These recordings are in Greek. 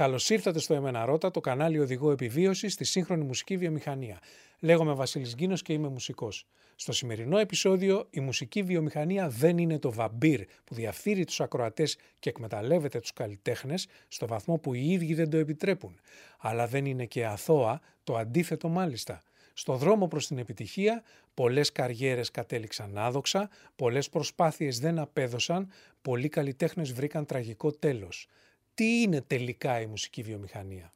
Καλώς ήρθατε στο Εμένα Ρώτα, το κανάλι οδηγό επιβίωσης στη σύγχρονη μουσική βιομηχανία. Λέγομαι Βασίλης Γκίνος και είμαι μουσικός. Στο σημερινό επεισόδιο, η μουσική βιομηχανία δεν είναι το βαμπύρ που διαφθείρει τους ακροατές και εκμεταλλεύεται τους καλλιτέχνες στο βαθμό που οι ίδιοι δεν το επιτρέπουν. Αλλά δεν είναι και αθώα, το αντίθετο μάλιστα. Στο δρόμο προς την επιτυχία, πολλές καριέρες κατέληξαν άδοξα, πολλές προσπάθειες δεν απέδωσαν, πολλοί καλλιτέχνες βρήκαν τραγικό τέλος τι είναι τελικά η μουσική βιομηχανία;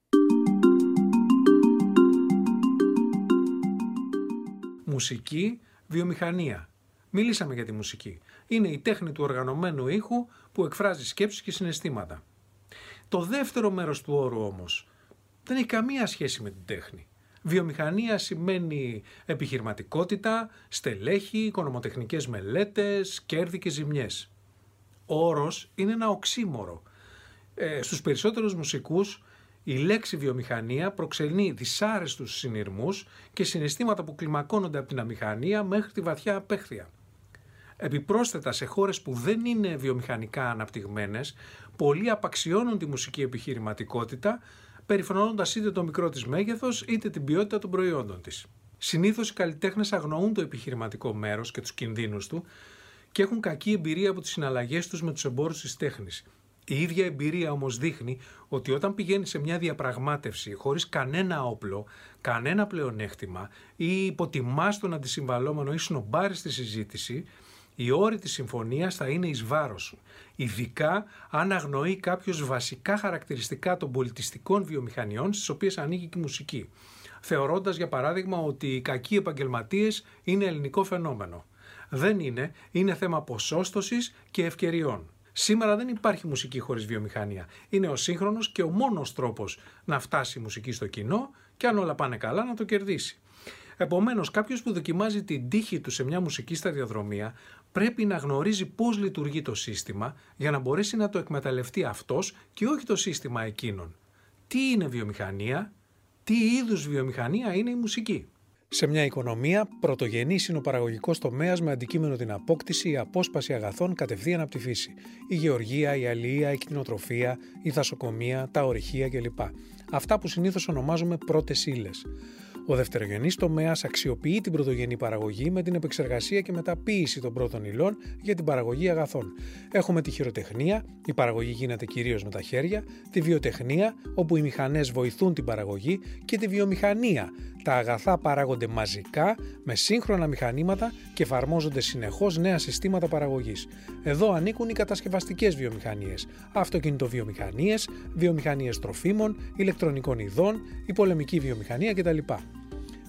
Μουσική βιομηχανία. Μιλήσαμε για τη μουσική. Είναι η τέχνη του οργανωμένου ήχου που εκφράζει σκέψεις και συναισθήματα. Το δεύτερο μέρος του όρου όμως δεν έχει καμία σχέση με την τέχνη. Βιομηχανία σημαίνει επιχειρηματικότητα, στελέχη, οικονομοτεχνικές μελέτες, κέρδη και ζημιές. Ο όρος είναι ένα οξύμορο ε, στους περισσότερους μουσικούς η λέξη βιομηχανία προξενεί δυσάρεστους συνειρμούς και συναισθήματα που κλιμακώνονται από την αμηχανία μέχρι τη βαθιά απέχθεια. Επιπρόσθετα σε χώρες που δεν είναι βιομηχανικά αναπτυγμένες, πολλοί απαξιώνουν τη μουσική επιχειρηματικότητα, περιφρονώντας είτε το μικρό της μέγεθος είτε την ποιότητα των προϊόντων της. Συνήθως οι καλλιτέχνες αγνοούν το επιχειρηματικό μέρος και τους κινδύνους του και έχουν κακή εμπειρία από τις συναλλαγές τους με τους εμπόρους της τέχνης η ίδια εμπειρία όμως δείχνει ότι όταν πηγαίνει σε μια διαπραγμάτευση χωρίς κανένα όπλο, κανένα πλεονέκτημα ή υποτιμάς τον αντισυμβαλόμενο ή σνομπάρεις τη συζήτηση, η όρη της συμφωνίας θα είναι εις βάρος σου. Ειδικά αν αγνοεί κάποιος βασικά χαρακτηριστικά των πολιτιστικών βιομηχανιών στις οποίες ανήκει και η μουσική. Θεωρώντας για παράδειγμα ότι οι κακοί επαγγελματίες είναι ελληνικό φαινόμενο. Δεν είναι, είναι θέμα ποσόστοσης και ευκαιριών. Σήμερα δεν υπάρχει μουσική χωρίς βιομηχανία. Είναι ο σύγχρονος και ο μόνος τρόπος να φτάσει η μουσική στο κοινό και αν όλα πάνε καλά να το κερδίσει. Επομένως, κάποιος που δοκιμάζει την τύχη του σε μια μουσική σταδιοδρομία πρέπει να γνωρίζει πώς λειτουργεί το σύστημα για να μπορέσει να το εκμεταλλευτεί αυτός και όχι το σύστημα εκείνων. Τι είναι βιομηχανία, τι είδους βιομηχανία είναι η μουσική. Σε μια οικονομία, πρωτογενή είναι ο παραγωγικό τομέας με αντικείμενο την απόκτηση ή απόσπαση αγαθών κατευθείαν από τη φύση. Η γεωργία, η αλληλεία, η κτηνοτροφία, η δασοκομεία, τα ορυχεία κλπ. Αυτά που συνήθως ονομάζουμε πρώτες ύλες. Ο δευτερογενής τομέας αξιοποιεί την πρωτογενή παραγωγή με την επεξεργασία και μεταποίηση των πρώτων υλών για την παραγωγή αγαθών. Έχουμε τη χειροτεχνία, η παραγωγή γίνεται κυρίως με τα χέρια, τη βιοτεχνία, όπου οι μηχανές βοηθούν την παραγωγή, και τη βιομηχανία. Τα αγαθά παράγονται μαζικά με σύγχρονα μηχανήματα και εφαρμόζονται συνεχώς νέα συστήματα παραγωγής. Εδώ ανήκουν οι κατασκευαστικές βιομηχανίες, αυτοκινητοβιομηχανίες, βιομηχανίες τροφίμων, ηλεκτρονικών ειδών, η πολεμική βιομηχανία κτλ.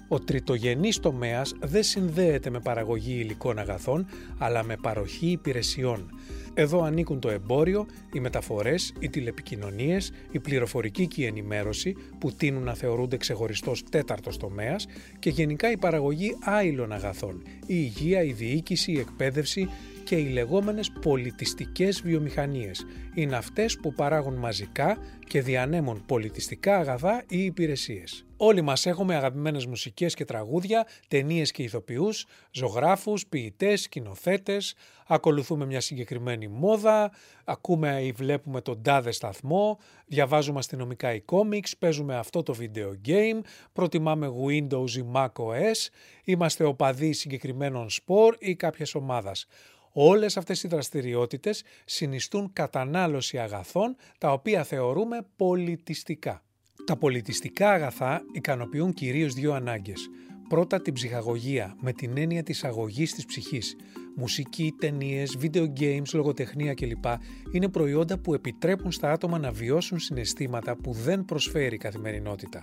Ο τριτογενής τομέας δεν συνδέεται με παραγωγή υλικών αγαθών, αλλά με παροχή υπηρεσιών. Εδώ ανήκουν το εμπόριο, οι μεταφορές, οι τηλεπικοινωνίες, η πληροφορική και η ενημέρωση που τείνουν να θεωρούνται ξεχωριστός τέταρτος τομέας και γενικά η παραγωγή άειλων αγαθών, η υγεία, η διοίκηση, η εκπαίδευση και οι λεγόμενες πολιτιστικές βιομηχανίες. Είναι αυτές που παράγουν μαζικά και διανέμουν πολιτιστικά αγαθά ή υπηρεσίες. Όλοι μας έχουμε αγαπημένες μουσικές και τραγούδια, ταινίες και ηθοποιούς, ζωγράφους, ποιητές, σκηνοθέτες, ακολουθούμε μια συγκεκριμένη μόδα, ακούμε ή βλέπουμε τον τάδε σταθμό, διαβάζουμε αστυνομικά ή κόμιξ, παίζουμε αυτό το video game, προτιμάμε Windows ή Mac OS, είμαστε οπαδοί συγκεκριμένων σπορ ή κάποιες ομάδας. Όλες αυτές οι δραστηριότητες συνιστούν κατανάλωση αγαθών τα οποία θεωρούμε πολιτιστικά. Τα πολιτιστικά αγαθά ικανοποιούν κυρίως δύο ανάγκες. Πρώτα την ψυχαγωγία, με την έννοια της αγωγής της ψυχής. Μουσική, ταινίες, video games, λογοτεχνία κλπ. είναι προϊόντα που επιτρέπουν στα άτομα να βιώσουν συναισθήματα που δεν προσφέρει η καθημερινότητα.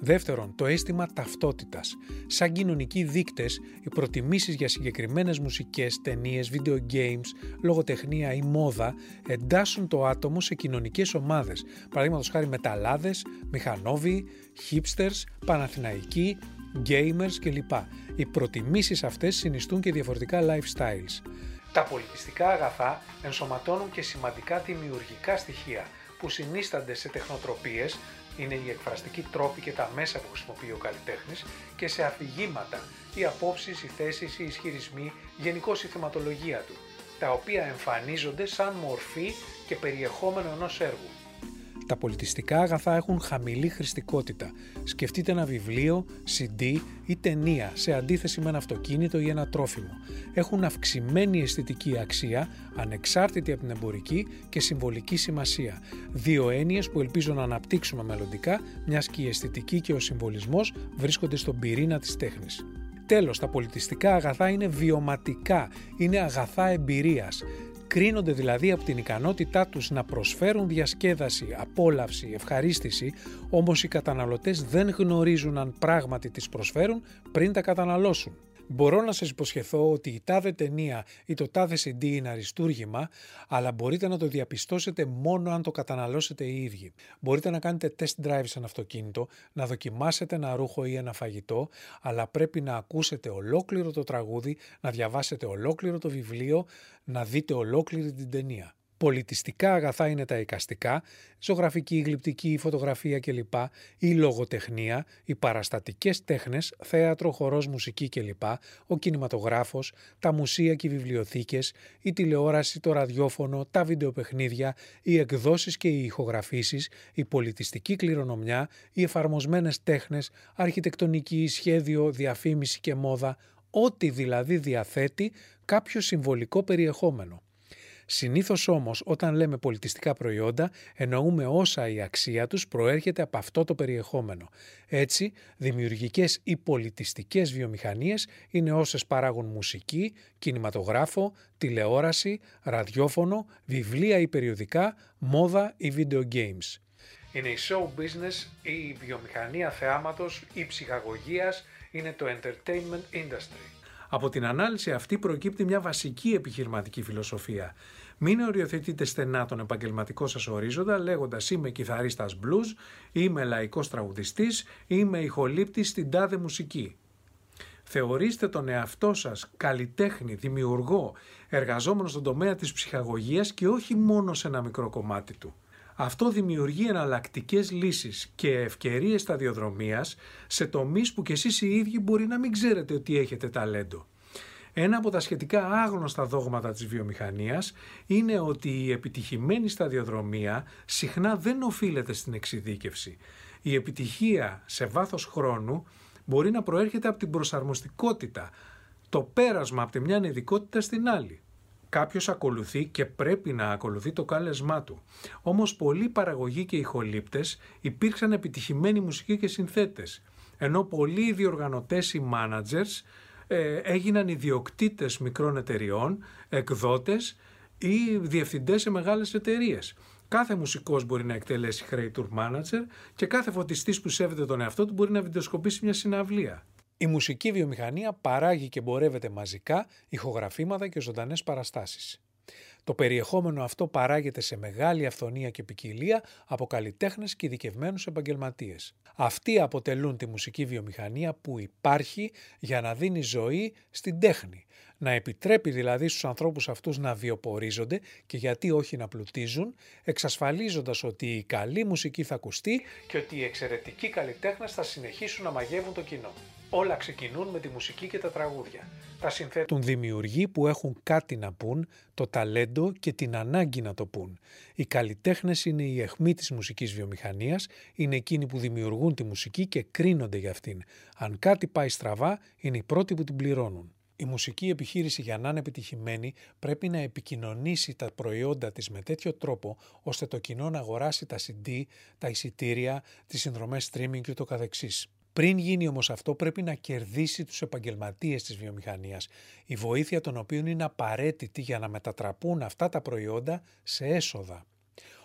Δεύτερον, το αίσθημα ταυτότητας. Σαν κοινωνικοί δείκτες, οι προτιμήσεις για συγκεκριμένες μουσικές, ταινίες, video games, λογοτεχνία ή μόδα εντάσσουν το άτομο σε κοινωνικές ομάδες. Παραδείγματος χάρη μεταλλάδες, μηχανόβοι, hipsters, παναθηναϊκοί, gamers κλπ. Οι προτιμήσεις αυτές συνιστούν και διαφορετικά lifestyles. Τα πολιτιστικά αγαθά ενσωματώνουν και σημαντικά δημιουργικά στοιχεία που συνίστανται σε τεχνοτροπίες, είναι οι εκφραστικοί τρόποι και τα μέσα που χρησιμοποιεί ο καλλιτέχνης και σε αφηγήματα, οι απόψεις, οι θέσεις, οι ισχυρισμοί, γενικώς η θεματολογία του, τα οποία εμφανίζονται σαν μορφή και περιεχόμενο ενός έργου. Τα πολιτιστικά αγαθά έχουν χαμηλή χρηστικότητα. Σκεφτείτε ένα βιβλίο, CD ή ταινία σε αντίθεση με ένα αυτοκίνητο ή ένα τρόφιμο. Έχουν αυξημένη αισθητική αξία, ανεξάρτητη από την εμπορική και συμβολική σημασία. Δύο έννοιες που ελπίζω να αναπτύξουμε μελλοντικά, μιας και η αισθητική και ο συμβολισμός βρίσκονται στον πυρήνα της τέχνης. Τέλος, τα πολιτιστικά αγαθά είναι βιωματικά, είναι αγαθά εμπειρίας. Κρίνονται δηλαδή από την ικανότητά τους να προσφέρουν διασκέδαση, απόλαυση, ευχαρίστηση, όμως οι καταναλωτές δεν γνωρίζουν αν πράγματι τις προσφέρουν πριν τα καταναλώσουν. Μπορώ να σας υποσχεθώ ότι η τάδε ταινία ή το τάδε CD είναι αριστούργημα, αλλά μπορείτε να το διαπιστώσετε μόνο αν το καταναλώσετε οι ίδιοι. Μπορείτε να κάνετε test drive σε ένα αυτοκίνητο, να δοκιμάσετε ένα ρούχο ή ένα φαγητό, αλλά πρέπει να ακούσετε ολόκληρο το τραγούδι, να διαβάσετε ολόκληρο το βιβλίο, να δείτε ολόκληρη την ταινία. Πολιτιστικά αγαθά είναι τα εικαστικά, ζωγραφική, γλυπτική, φωτογραφία κλπ. Η λογοτεχνία, οι παραστατικές τέχνες, θέατρο, χορός, μουσική κλπ. Ο κινηματογράφος, τα μουσεία και οι βιβλιοθήκες, η τηλεόραση, το ραδιόφωνο, τα βιντεοπαιχνίδια, οι εκδόσεις και οι ηχογραφήσεις, η πολιτιστική κληρονομιά, οι εφαρμοσμένες τέχνες, αρχιτεκτονική, σχέδιο, διαφήμιση και μόδα, ό,τι δηλαδή διαθέτει κάποιο συμβολικό περιεχόμενο. Συνήθως όμως, όταν λέμε πολιτιστικά προϊόντα, εννοούμε όσα η αξία τους προέρχεται από αυτό το περιεχόμενο. Έτσι, δημιουργικές ή πολιτιστικές βιομηχανίες είναι όσες παράγουν μουσική, κινηματογράφο, τηλεόραση, ραδιόφωνο, βιβλία ή περιοδικά, μόδα ή video games. Είναι η show business ή η βιομηχανία θεάματος ή ψυχαγωγίας, είναι το entertainment industry. Από την ανάλυση αυτή προκύπτει μια βασική επιχειρηματική φιλοσοφία. Μην οριοθετείτε στενά τον επαγγελματικό σας ορίζοντα λέγοντας είμαι κιθαρίστας blues, είμαι λαϊκός τραγουδιστής, είμαι ηχολήπτης στην τάδε μουσική. Θεωρήστε τον εαυτό σας καλλιτέχνη, δημιουργό, εργαζόμενο στον τομέα της ψυχαγωγίας και όχι μόνο σε ένα μικρό κομμάτι του. Αυτό δημιουργεί εναλλακτικές λύσεις και ευκαιρίες σταδιοδρομίας σε τομείς που κι εσείς οι ίδιοι μπορεί να μην ξέρετε ότι έχετε ταλέντο. Ένα από τα σχετικά άγνωστα δόγματα της βιομηχανίας είναι ότι η επιτυχημένη σταδιοδρομία συχνά δεν οφείλεται στην εξειδίκευση. Η επιτυχία σε βάθος χρόνου μπορεί να προέρχεται από την προσαρμοστικότητα, το πέρασμα από τη μια ειδικότητα στην άλλη. Κάποιος ακολουθεί και πρέπει να ακολουθεί το κάλεσμά του. Όμως πολλοί παραγωγοί και ηχολήπτες υπήρξαν επιτυχημένοι μουσικοί και συνθέτες, ενώ πολλοί διοργανωτές ή managers ε, έγιναν ιδιοκτήτες μικρών εταιριών, εκδότες ή διευθυντές σε μεγάλες εταιρείες. Κάθε μουσικός μπορεί να εκτελέσει χρέη tour manager και κάθε φωτιστής που σέβεται τον εαυτό του μπορεί να βιντεοσκοπήσει μια συναυλία. Η μουσική βιομηχανία παράγει και εμπορεύεται μαζικά ηχογραφήματα και ζωντανές παραστάσεις. Το περιεχόμενο αυτό παράγεται σε μεγάλη αυθονία και ποικιλία από καλλιτέχνες και ειδικευμένους επαγγελματίες. Αυτοί αποτελούν τη μουσική βιομηχανία που υπάρχει για να δίνει ζωή στην τέχνη. Να επιτρέπει δηλαδή στους ανθρώπους αυτούς να βιοπορίζονται και γιατί όχι να πλουτίζουν, εξασφαλίζοντας ότι η καλή μουσική θα ακουστεί και ότι οι εξαιρετικοί καλλιτέχνες θα συνεχίσουν να μαγεύουν το κοινό. Όλα ξεκινούν με τη μουσική και τα τραγούδια. Τα συνθέτουν δημιουργοί που έχουν κάτι να πούν, το ταλέντο και την ανάγκη να το πούν. Οι καλλιτέχνες είναι η αιχμή της μουσικής βιομηχανίας, είναι εκείνοι που δημιουργούν τη μουσική και κρίνονται για αυτήν. Αν κάτι πάει στραβά, είναι οι πρώτοι που την πληρώνουν. Η μουσική επιχείρηση για να είναι επιτυχημένη πρέπει να επικοινωνήσει τα προϊόντα της με τέτοιο τρόπο ώστε το κοινό να αγοράσει τα CD, τα εισιτήρια, τις συνδρομές streaming και το καθεξής. Πριν γίνει όμως αυτό πρέπει να κερδίσει τους επαγγελματίες της βιομηχανίας, η βοήθεια των οποίων είναι απαραίτητη για να μετατραπούν αυτά τα προϊόντα σε έσοδα.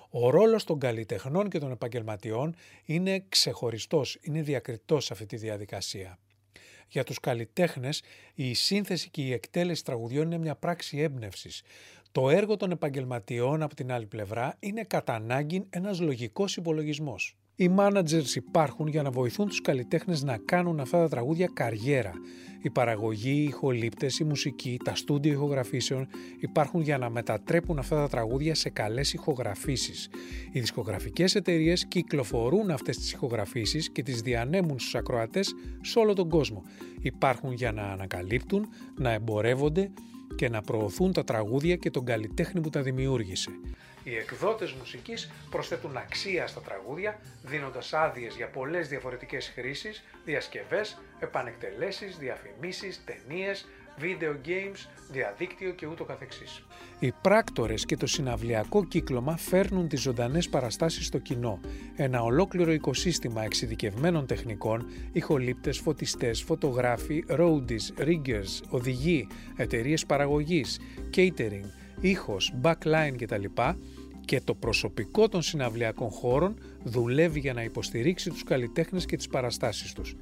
Ο ρόλος των καλλιτεχνών και των επαγγελματιών είναι ξεχωριστός, είναι διακριτός σε αυτή τη διαδικασία. Για τους καλλιτέχνες η σύνθεση και η εκτέλεση τραγουδιών είναι μια πράξη έμπνευσης. Το έργο των επαγγελματιών από την άλλη πλευρά είναι κατά ανάγκη ένας λογικός υπολογισμός. Οι managers υπάρχουν για να βοηθούν τους καλλιτέχνες να κάνουν αυτά τα τραγούδια καριέρα. Η παραγωγή, οι ηχολήπτες, η μουσική, τα στούντιο ηχογραφήσεων υπάρχουν για να μετατρέπουν αυτά τα τραγούδια σε καλές ηχογραφήσεις. Οι δισκογραφικές εταιρείες κυκλοφορούν αυτές τις ηχογραφήσεις και τις διανέμουν στους ακροατές σε όλο τον κόσμο. Υπάρχουν για να ανακαλύπτουν, να εμπορεύονται και να προωθούν τα τραγούδια και τον καλλιτέχνη που τα δημιούργησε. Οι εκδότες μουσικής προσθέτουν αξία στα τραγούδια, δίνοντας άδειες για πολλές διαφορετικές χρήσεις, διασκευές, επανεκτελέσεις, διαφημίσεις, ταινίες, video games, διαδίκτυο και ούτω καθεξής. Οι πράκτορες και το συναυλιακό κύκλωμα φέρνουν τις ζωντανές παραστάσεις στο κοινό. Ένα ολόκληρο οικοσύστημα εξειδικευμένων τεχνικών, ηχολήπτες, φωτιστές, φωτογράφοι, roadies, riggers, οδηγοί, εταιρείες παραγωγής, catering, ήχος, backline κτλ. Και το προσωπικό των συναυλιακών χώρων δουλεύει για να υποστηρίξει τους καλλιτέχνες και τις παραστάσεις τους.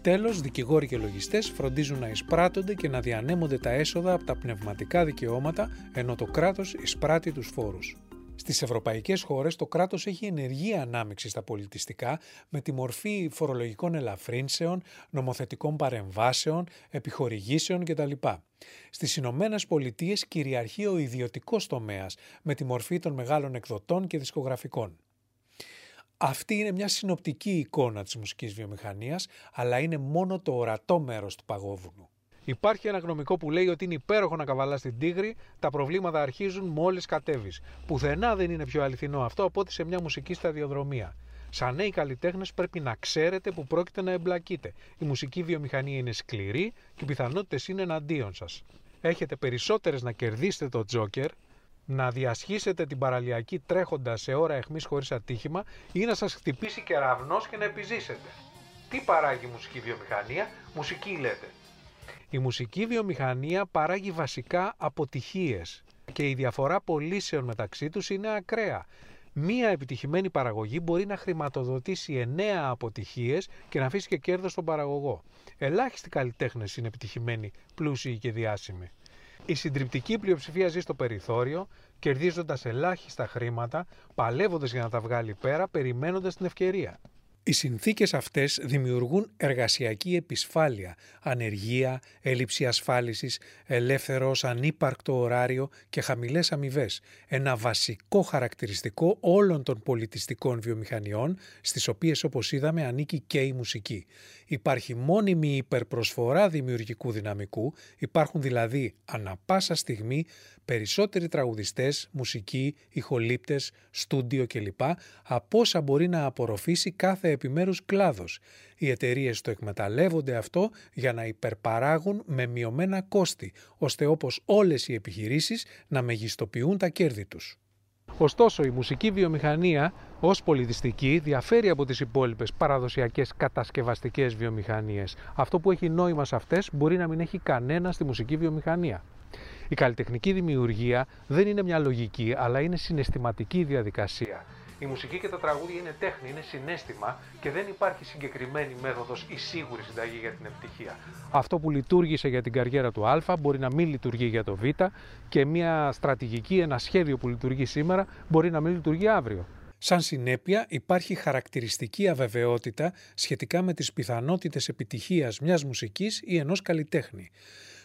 Τέλος, δικηγόροι και λογιστές φροντίζουν να εισπράττονται και να διανέμονται τα έσοδα από τα πνευματικά δικαιώματα, ενώ το κράτος εισπράττει τους φόρους. Στις ευρωπαϊκές χώρες το κράτος έχει ενεργή ανάμειξη στα πολιτιστικά με τη μορφή φορολογικών ελαφρύνσεων, νομοθετικών παρεμβάσεων, επιχορηγήσεων κτλ. Στις Ηνωμένες Πολιτείες κυριαρχεί ο ιδιωτικός τομέας με τη μορφή των μεγάλων εκδοτών και δισκογραφικών. Αυτή είναι μια συνοπτική εικόνα της μουσικής βιομηχανίας, αλλά είναι μόνο το ορατό μέρος του παγόβουνου. Υπάρχει ένα γνωμικό που λέει ότι είναι υπέροχο να καβαλάς την τίγρη, τα προβλήματα αρχίζουν μόλις κατέβεις. Πουθενά δεν είναι πιο αληθινό αυτό από ότι σε μια μουσική σταδιοδρομία. Σαν νέοι καλλιτέχνες πρέπει να ξέρετε που πρόκειται να εμπλακείτε. Η μουσική βιομηχανία είναι σκληρή και οι πιθανότητες είναι εναντίον σας. Έχετε περισσότερες να κερδίσετε το τζόκερ να διασχίσετε την παραλιακή τρέχοντα σε ώρα αιχμής χωρίς ατύχημα ή να σας χτυπήσει κεραυνός και να επιζήσετε. Τι παράγει η μουσική βιομηχανία, μουσική λέτε. Η μουσική βιομηχανία παράγει βασικά αποτυχίες και η διαφορά πωλήσεων μεταξύ τους είναι ακραία. Μία επιτυχημένη παραγωγή μπορεί να χρηματοδοτήσει εννέα αποτυχίες και να αφήσει και κέρδος στον παραγωγό. Ελάχιστοι καλλιτέχνες είναι επιτυχημένοι, πλούσιοι και διάσημοι. Η συντριπτική πλειοψηφία ζει στο περιθώριο, κερδίζοντας ελάχιστα χρήματα, παλεύοντας για να τα βγάλει πέρα, περιμένοντας την ευκαιρία. Οι συνθήκες αυτές δημιουργούν εργασιακή επισφάλεια, ανεργία, έλλειψη ασφάλισης, ελεύθερος ανύπαρκτο ωράριο και χαμηλές αμοιβές. Ένα βασικό χαρακτηριστικό όλων των πολιτιστικών βιομηχανιών, στις οποίες όπως είδαμε ανήκει και η μουσική. Υπάρχει μόνιμη υπερπροσφορά δημιουργικού δυναμικού, υπάρχουν δηλαδή ανα πάσα στιγμή περισσότεροι τραγουδιστές, μουσικοί, ηχολήπτες, στούντιο κλπ. από όσα μπορεί να απορροφήσει κάθε επιμέρους κλάδος. Οι εταιρείες το εκμεταλλεύονται αυτό για να υπερπαράγουν με μειωμένα κόστη, ώστε όπως όλες οι επιχειρήσεις να μεγιστοποιούν τα κέρδη τους. Ωστόσο, η μουσική βιομηχανία ως πολιτιστική διαφέρει από τις υπόλοιπες παραδοσιακές κατασκευαστικές βιομηχανίες. Αυτό που έχει νόημα σε αυτές μπορεί να μην έχει κανένα στη μουσική βιομηχανία. Η καλλιτεχνική δημιουργία δεν είναι μια λογική, αλλά είναι συναισθηματική διαδικασία. Η μουσική και τα τραγούδια είναι τέχνη, είναι συνέστημα και δεν υπάρχει συγκεκριμένη μέθοδος ή σίγουρη συνταγή για την επιτυχία. Αυτό που λειτουργήσε για την καριέρα του Α μπορεί να μην λειτουργεί για το Β και μια στρατηγική, ένα σχέδιο που λειτουργεί σήμερα μπορεί να μην λειτουργεί αύριο. Σαν συνέπεια υπάρχει χαρακτηριστική αβεβαιότητα σχετικά με τις πιθανότητες επιτυχίας μιας μουσικής ή ενός καλλιτέχνη.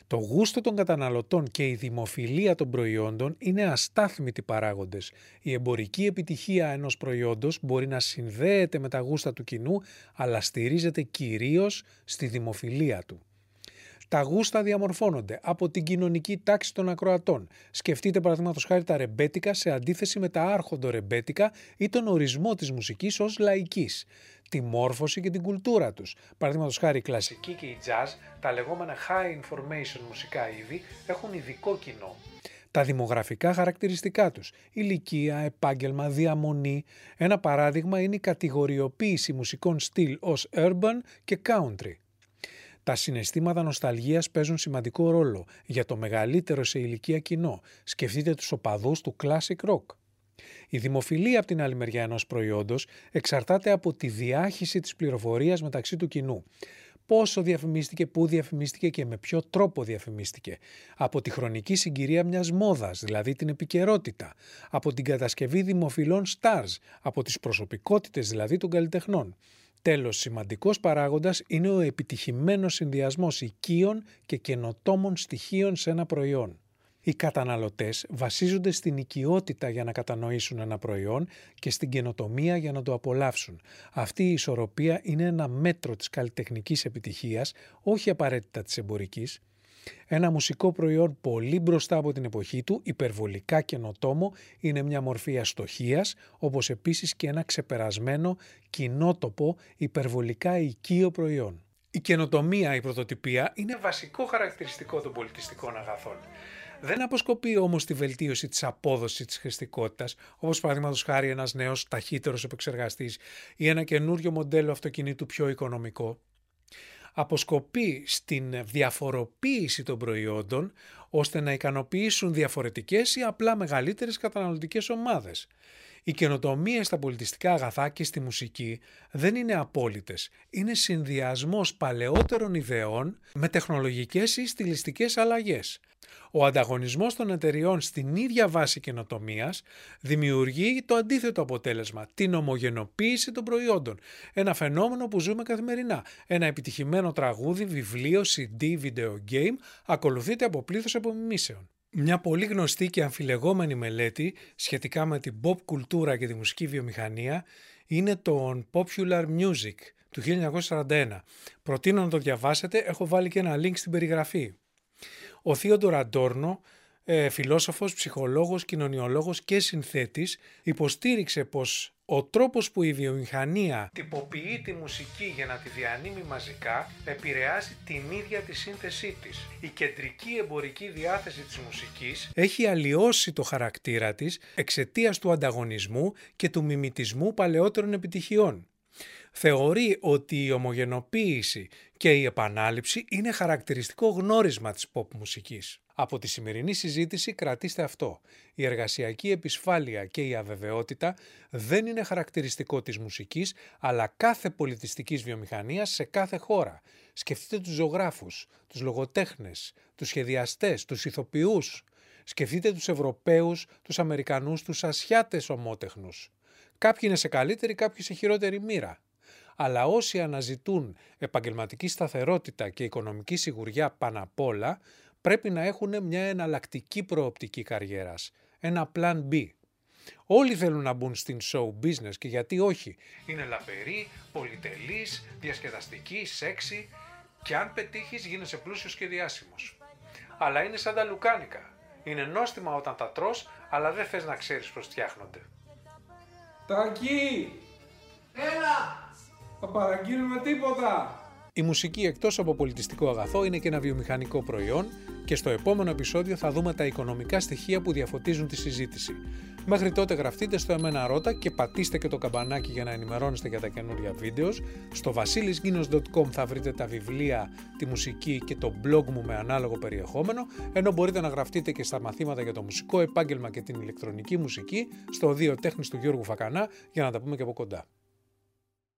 Το γούστο των καταναλωτών και η δημοφιλία των προϊόντων είναι αστάθμητοι παράγοντες. Η εμπορική επιτυχία ενός προϊόντος μπορεί να συνδέεται με τα γούστα του κοινού, αλλά στηρίζεται κυρίως στη δημοφιλία του. Τα γούστα διαμορφώνονται από την κοινωνική τάξη των ακροατών. Σκεφτείτε παραδείγματος χάρη τα ρεμπέτικα σε αντίθεση με τα άρχοντο ρεμπέτικα ή τον ορισμό της μουσικής ως λαϊκής τη μόρφωση και την κουλτούρα τους. Παραδείγματος χάρη η κλασική και η jazz, τα λεγόμενα high information μουσικά είδη, έχουν ειδικό κοινό. Τα δημογραφικά χαρακτηριστικά τους, ηλικία, επάγγελμα, διαμονή. Ένα παράδειγμα είναι η κατηγοριοποίηση μουσικών στυλ ως urban και country. Τα συναισθήματα νοσταλγίας παίζουν σημαντικό ρόλο για το μεγαλύτερο σε ηλικία κοινό. Σκεφτείτε τους οπαδούς του classic rock. Η δημοφιλία από την άλλη μεριά ενός προϊόντος εξαρτάται από τη διάχυση της πληροφορίας μεταξύ του κοινού. Πόσο διαφημίστηκε, πού διαφημίστηκε και με ποιο τρόπο διαφημίστηκε. Από τη χρονική συγκυρία μιας μόδας, δηλαδή την επικαιρότητα. Από την κατασκευή δημοφιλών stars, από τις προσωπικότητες δηλαδή των καλλιτεχνών. Τέλος, σημαντικός παράγοντας είναι ο επιτυχημένος συνδυασμός οικείων και καινοτόμων στοιχείων σε ένα προϊόν. Οι καταναλωτές βασίζονται στην οικειότητα για να κατανοήσουν ένα προϊόν και στην καινοτομία για να το απολαύσουν. Αυτή η ισορροπία είναι ένα μέτρο της καλλιτεχνικής επιτυχίας, όχι απαραίτητα της εμπορικής. Ένα μουσικό προϊόν πολύ μπροστά από την εποχή του, υπερβολικά καινοτόμο, είναι μια μορφή αστοχίας, όπως επίσης και ένα ξεπερασμένο, κοινότοπο, υπερβολικά οικείο προϊόν. Η καινοτομία, η πρωτοτυπία, είναι βασικό χαρακτηριστικό των πολιτιστικών αγαθών. Δεν αποσκοπεί όμως τη βελτίωση της απόδοσης της χρηστικότητας, όπως παραδείγματος χάρη ένας νέος ταχύτερος επεξεργαστής ή ένα καινούριο μοντέλο αυτοκινήτου πιο οικονομικό. Αποσκοπεί στην διαφοροποίηση των προϊόντων ώστε να ικανοποιήσουν διαφορετικές ή απλά μεγαλύτερες καταναλωτικές ομάδες. Οι καινοτομίες στα πολιτιστικά αγαθά και στη μουσική δεν είναι απόλυτες. Είναι συνδυασμός παλαιότερων ιδεών με τεχνολογικές ή στιλιστικές αλλαγές. Ο ανταγωνισμός των εταιριών στην ίδια βάση καινοτομίας δημιουργεί το αντίθετο αποτέλεσμα, την ομογενοποίηση των προϊόντων. Ένα φαινόμενο που ζούμε καθημερινά. Ένα επιτυχημένο τραγούδι, βιβλίο, CD, video game ακολουθείται από πλήθος απομιμήσεων. Μια πολύ γνωστή και αμφιλεγόμενη μελέτη σχετικά με την pop κουλτούρα και τη μουσική βιομηχανία είναι το Popular Music του 1941. Προτείνω να το διαβάσετε, έχω βάλει και ένα link στην περιγραφή. Ο Θείοντορ Αντόρνο, ε, φιλόσοφος, ψυχολόγος, κοινωνιολόγος και συνθέτης, υποστήριξε πως ο τρόπος που η βιομηχανία τυποποιεί τη μουσική για να τη διανύμει μαζικά επηρεάζει την ίδια τη σύνθεσή της. Η κεντρική εμπορική διάθεση της μουσικής έχει αλλοιώσει το χαρακτήρα της εξαιτίας του ανταγωνισμού και του μιμητισμού παλαιότερων επιτυχιών θεωρεί ότι η ομογενοποίηση και η επανάληψη είναι χαρακτηριστικό γνώρισμα της pop μουσικής. Από τη σημερινή συζήτηση κρατήστε αυτό. Η εργασιακή επισφάλεια και η αβεβαιότητα δεν είναι χαρακτηριστικό της μουσικής, αλλά κάθε πολιτιστικής βιομηχανίας σε κάθε χώρα. Σκεφτείτε τους ζωγράφους, τους λογοτέχνες, τους σχεδιαστές, τους ηθοποιούς. Σκεφτείτε τους Ευρωπαίους, τους Αμερικανούς, τους Ασιάτες ομότεχνους. Κάποιοι είναι σε καλύτερη, κάποιοι σε χειρότερη μοίρα αλλά όσοι αναζητούν επαγγελματική σταθερότητα και οικονομική σιγουριά πάνω απ' όλα, πρέπει να έχουν μια εναλλακτική προοπτική καριέρας, ένα plan B. Όλοι θέλουν να μπουν στην show business και γιατί όχι. Είναι λαπερή, πολυτελής, διασκεδαστική, σεξι και αν πετύχεις γίνεσαι πλούσιος και διάσημος. Αλλά είναι σαν τα λουκάνικα. Είναι νόστιμα όταν τα τρως, αλλά δεν θες να ξέρεις πως φτιάχνονται. Τακί! Έλα! Θα παραγγείλουμε τίποτα. Η μουσική εκτός από πολιτιστικό αγαθό είναι και ένα βιομηχανικό προϊόν και στο επόμενο επεισόδιο θα δούμε τα οικονομικά στοιχεία που διαφωτίζουν τη συζήτηση. Μέχρι τότε γραφτείτε στο Εμένα Ρώτα και πατήστε και το καμπανάκι για να ενημερώνεστε για τα καινούργια βίντεος. Στο vasilisginos.com θα βρείτε τα βιβλία, τη μουσική και το blog μου με ανάλογο περιεχόμενο, ενώ μπορείτε να γραφτείτε και στα μαθήματα για το μουσικό επάγγελμα και την ηλεκτρονική μουσική στο Δύο Τέχνης του Γιώργου Φακανά για να τα πούμε και από κοντά.